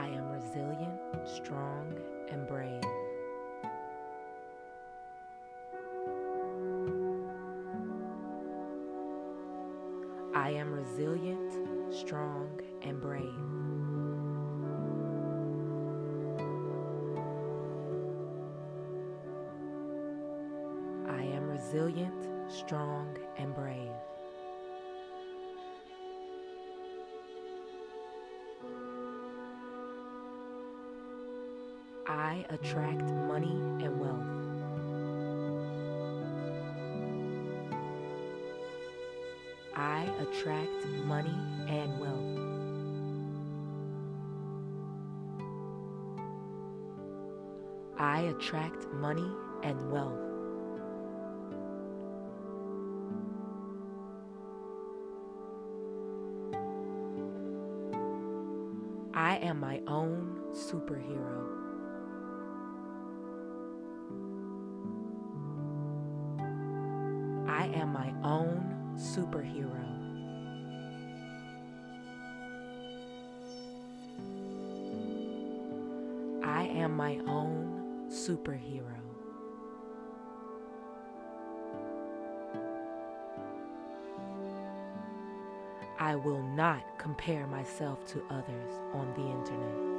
I am resilient, strong, and brave. I am resilient, strong, and brave. I attract money and wealth. I attract money and wealth. I attract money and wealth. I am my own superhero. Superhero. I am my own superhero. I will not compare myself to others on the internet.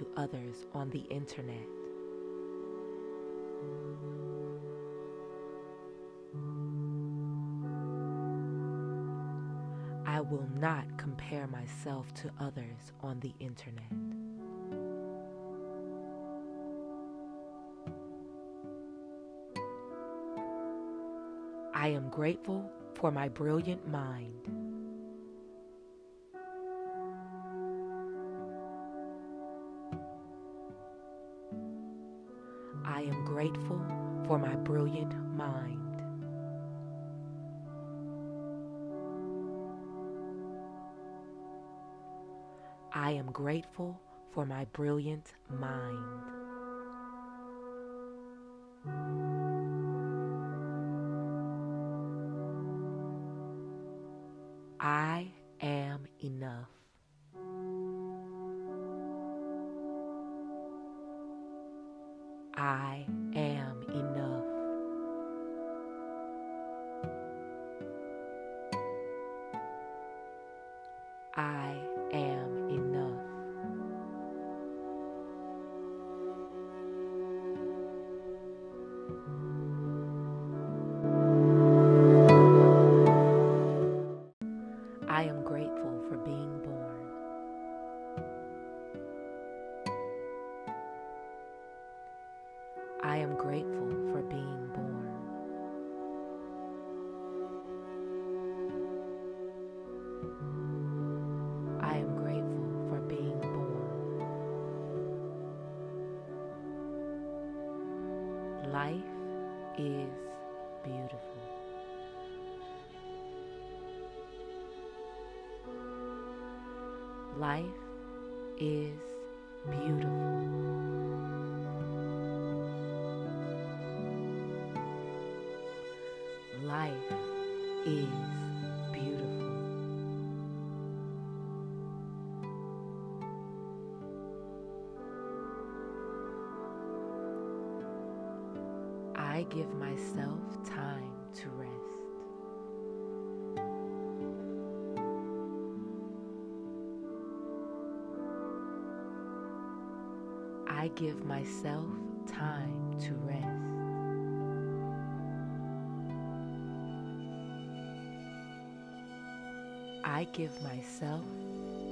To others on the internet. I will not compare myself to others on the internet. I am grateful for my brilliant mind. For my brilliant mind. I am grateful for my brilliant mind. I am enough. I am Life is beautiful. I give myself time to rest. I give myself time to rest. I give myself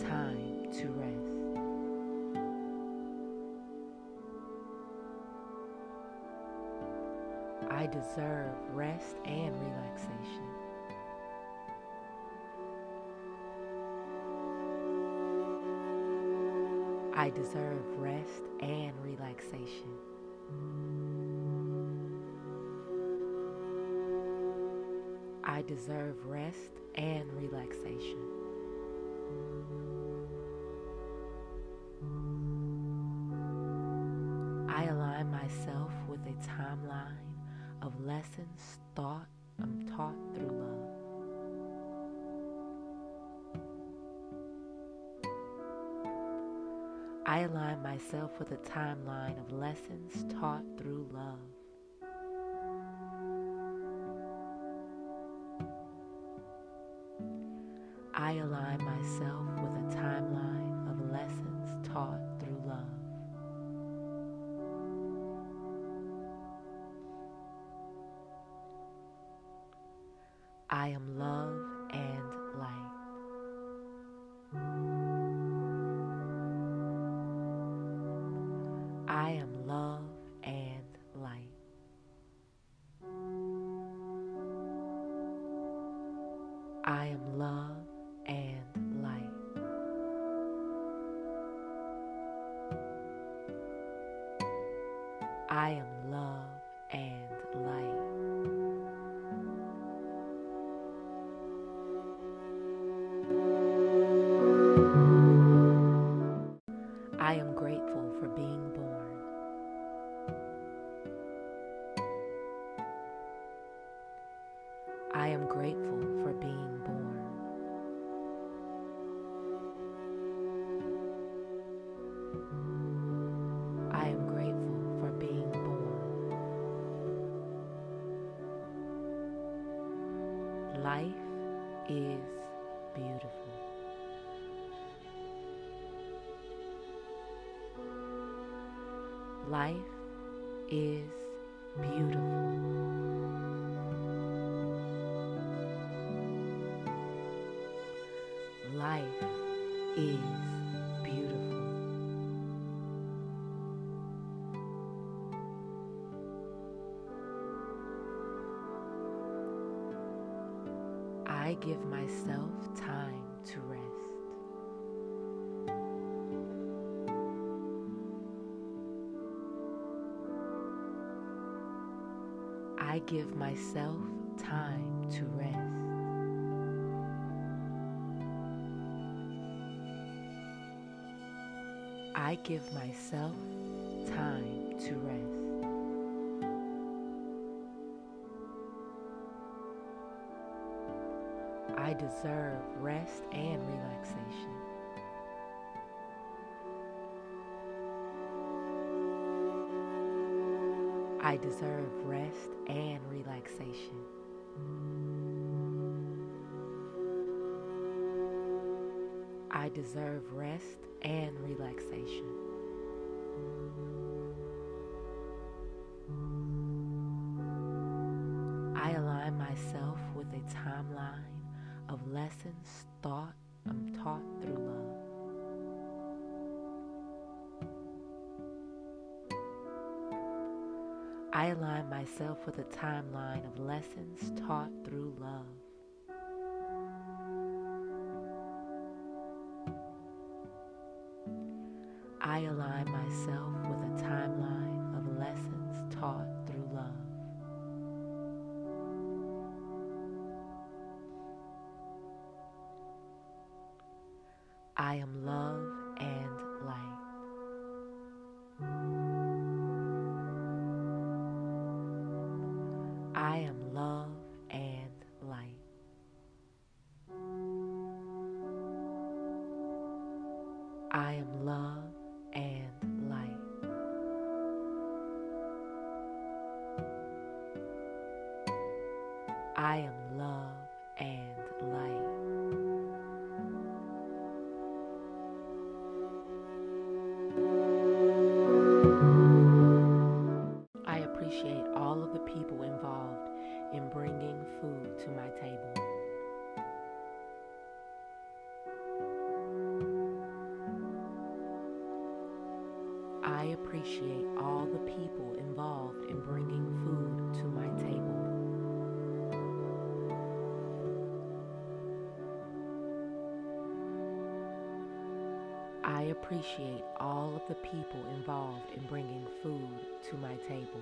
time to rest. I deserve rest and relaxation. I deserve rest and relaxation. I deserve rest and relaxation. I align myself with a timeline of lessons thought and taught through love. I align myself with a timeline of lessons taught through love. I align myself with a timeline of lessons taught through love. I am love and light. Life is beautiful. I give myself time to rest. I give myself time to rest. I give myself time to rest. I deserve rest and relaxation. I deserve rest and relaxation. I deserve rest and relaxation. I align myself with a timeline of lessons thought and taught through love. I align myself with a timeline of lessons taught through love. I align myself with a timeline of lessons taught through love. I am love and light. I am appreciate all the people involved in bringing food to my table. I appreciate all of the people involved in bringing food to my table.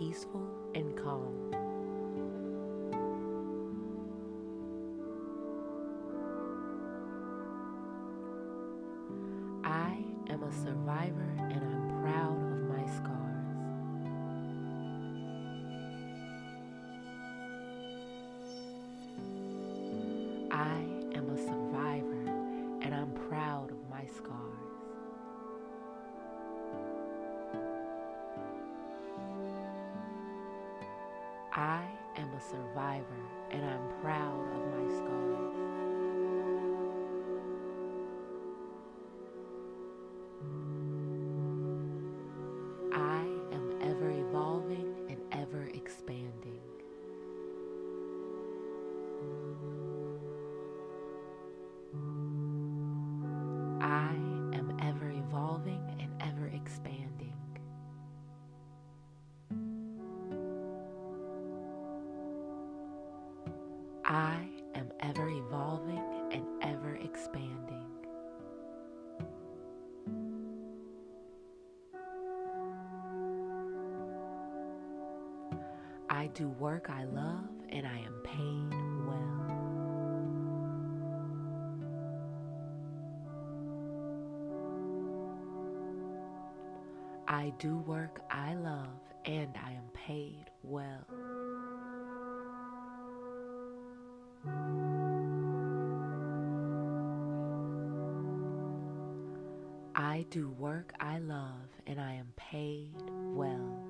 Peaceful and calm. I am a survivor and I'm proud of my scars. I am ever evolving and ever expanding. I do work I love and I am paid well. I do work I love and I am paid well. Do work I love and I am paid well.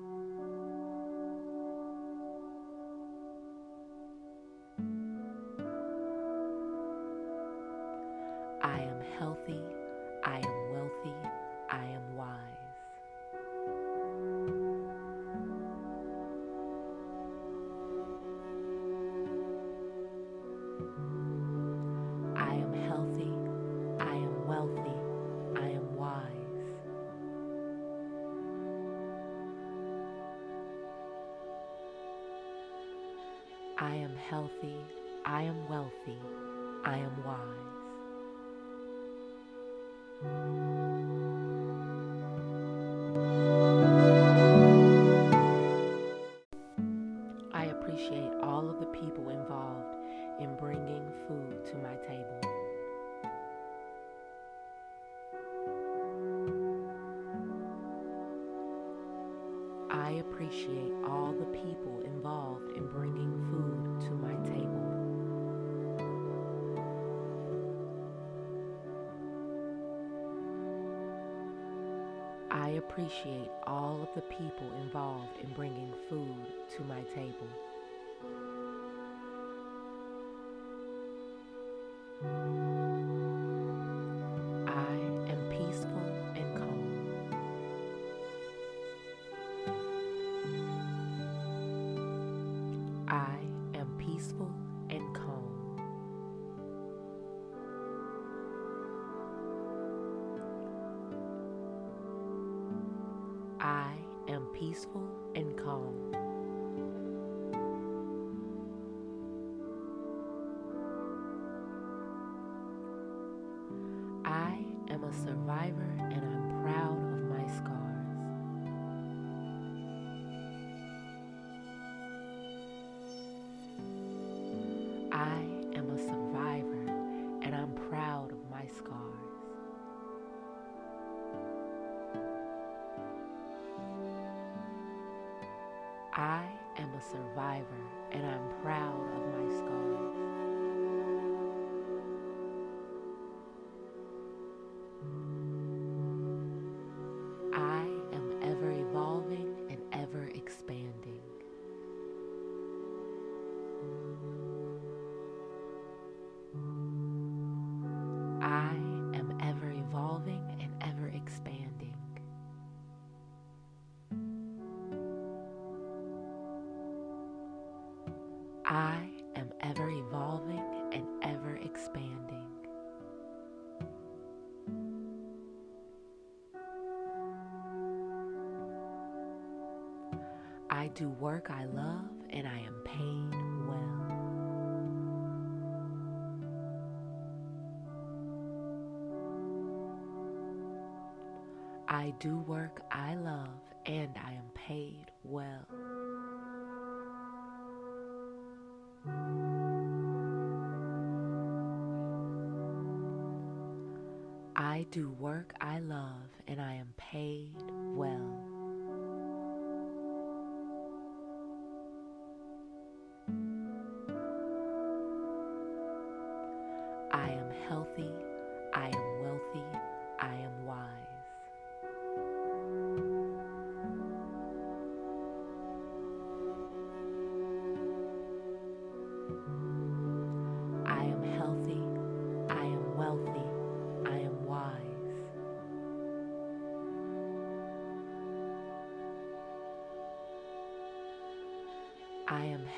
Wealthy, I am wise. All of the people involved in bringing food to my table. I survivor and I'm proud of my scars. I am a survivor and I'm proud of my scars. I am a survivor and I'm proud do work I love and I am paid well. I do work I love and I am paid well. I do work I love and I am paid well.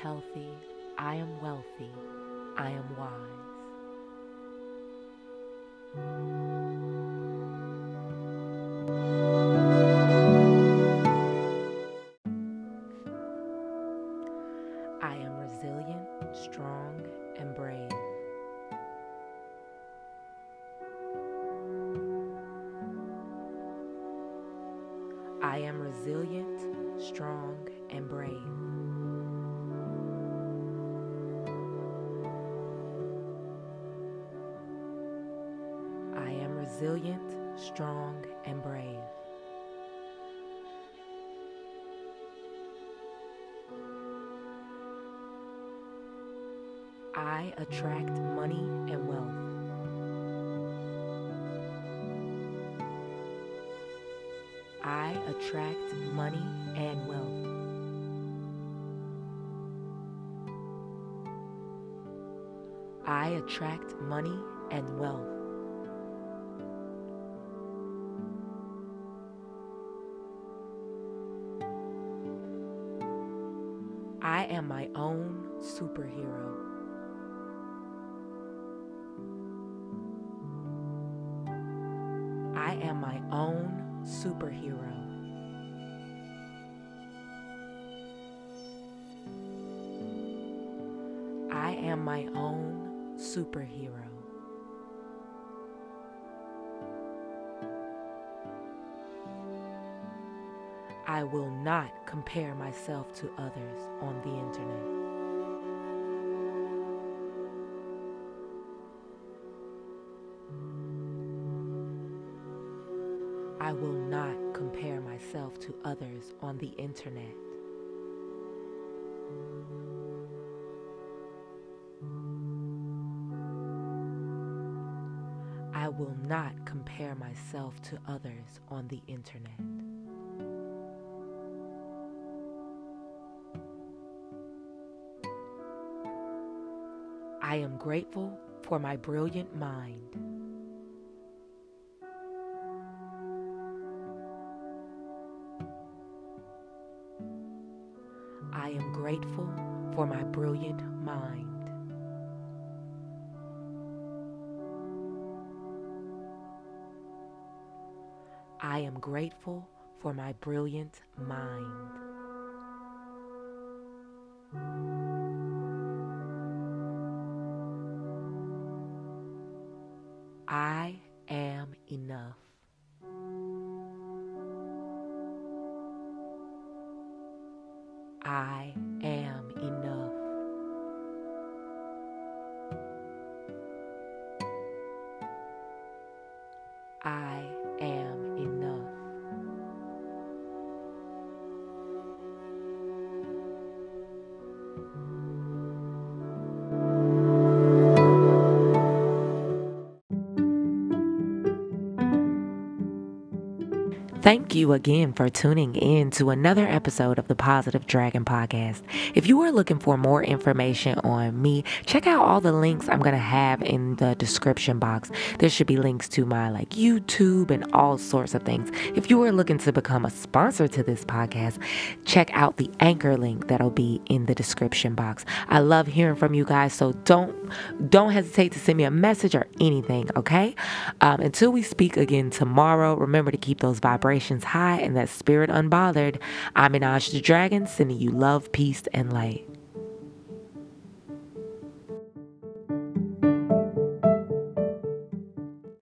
Healthy, I am wealthy, I am wise. I am resilient, strong, and brave. I am resilient, strong, and brave. Resilient, strong, and brave. I attract money and wealth. I attract money and wealth. I attract money and wealth. Superhero. I am my own superhero. I am my own superhero. I will not compare myself to others on the internet. To others on the internet. I will not compare myself to others on the internet. I am grateful for my brilliant mind. Grateful for my brilliant mind. I am grateful for my brilliant mind. I am enough. I Thank you again for tuning in to another episode of the Positive Dragon Podcast. If you are looking for more information on me, check out all the links I'm going to have in the description box. There should be links to my like YouTube and all sorts of things. If you are looking to become a sponsor to this podcast, check out the anchor link that'll be in the description box. I love hearing from you guys, so don't don't hesitate to send me a message or anything, okay? Um, until we speak again tomorrow, remember to keep those vibrations high and that spirit unbothered. I'm Minaj the Dragon, sending you love, peace, and light.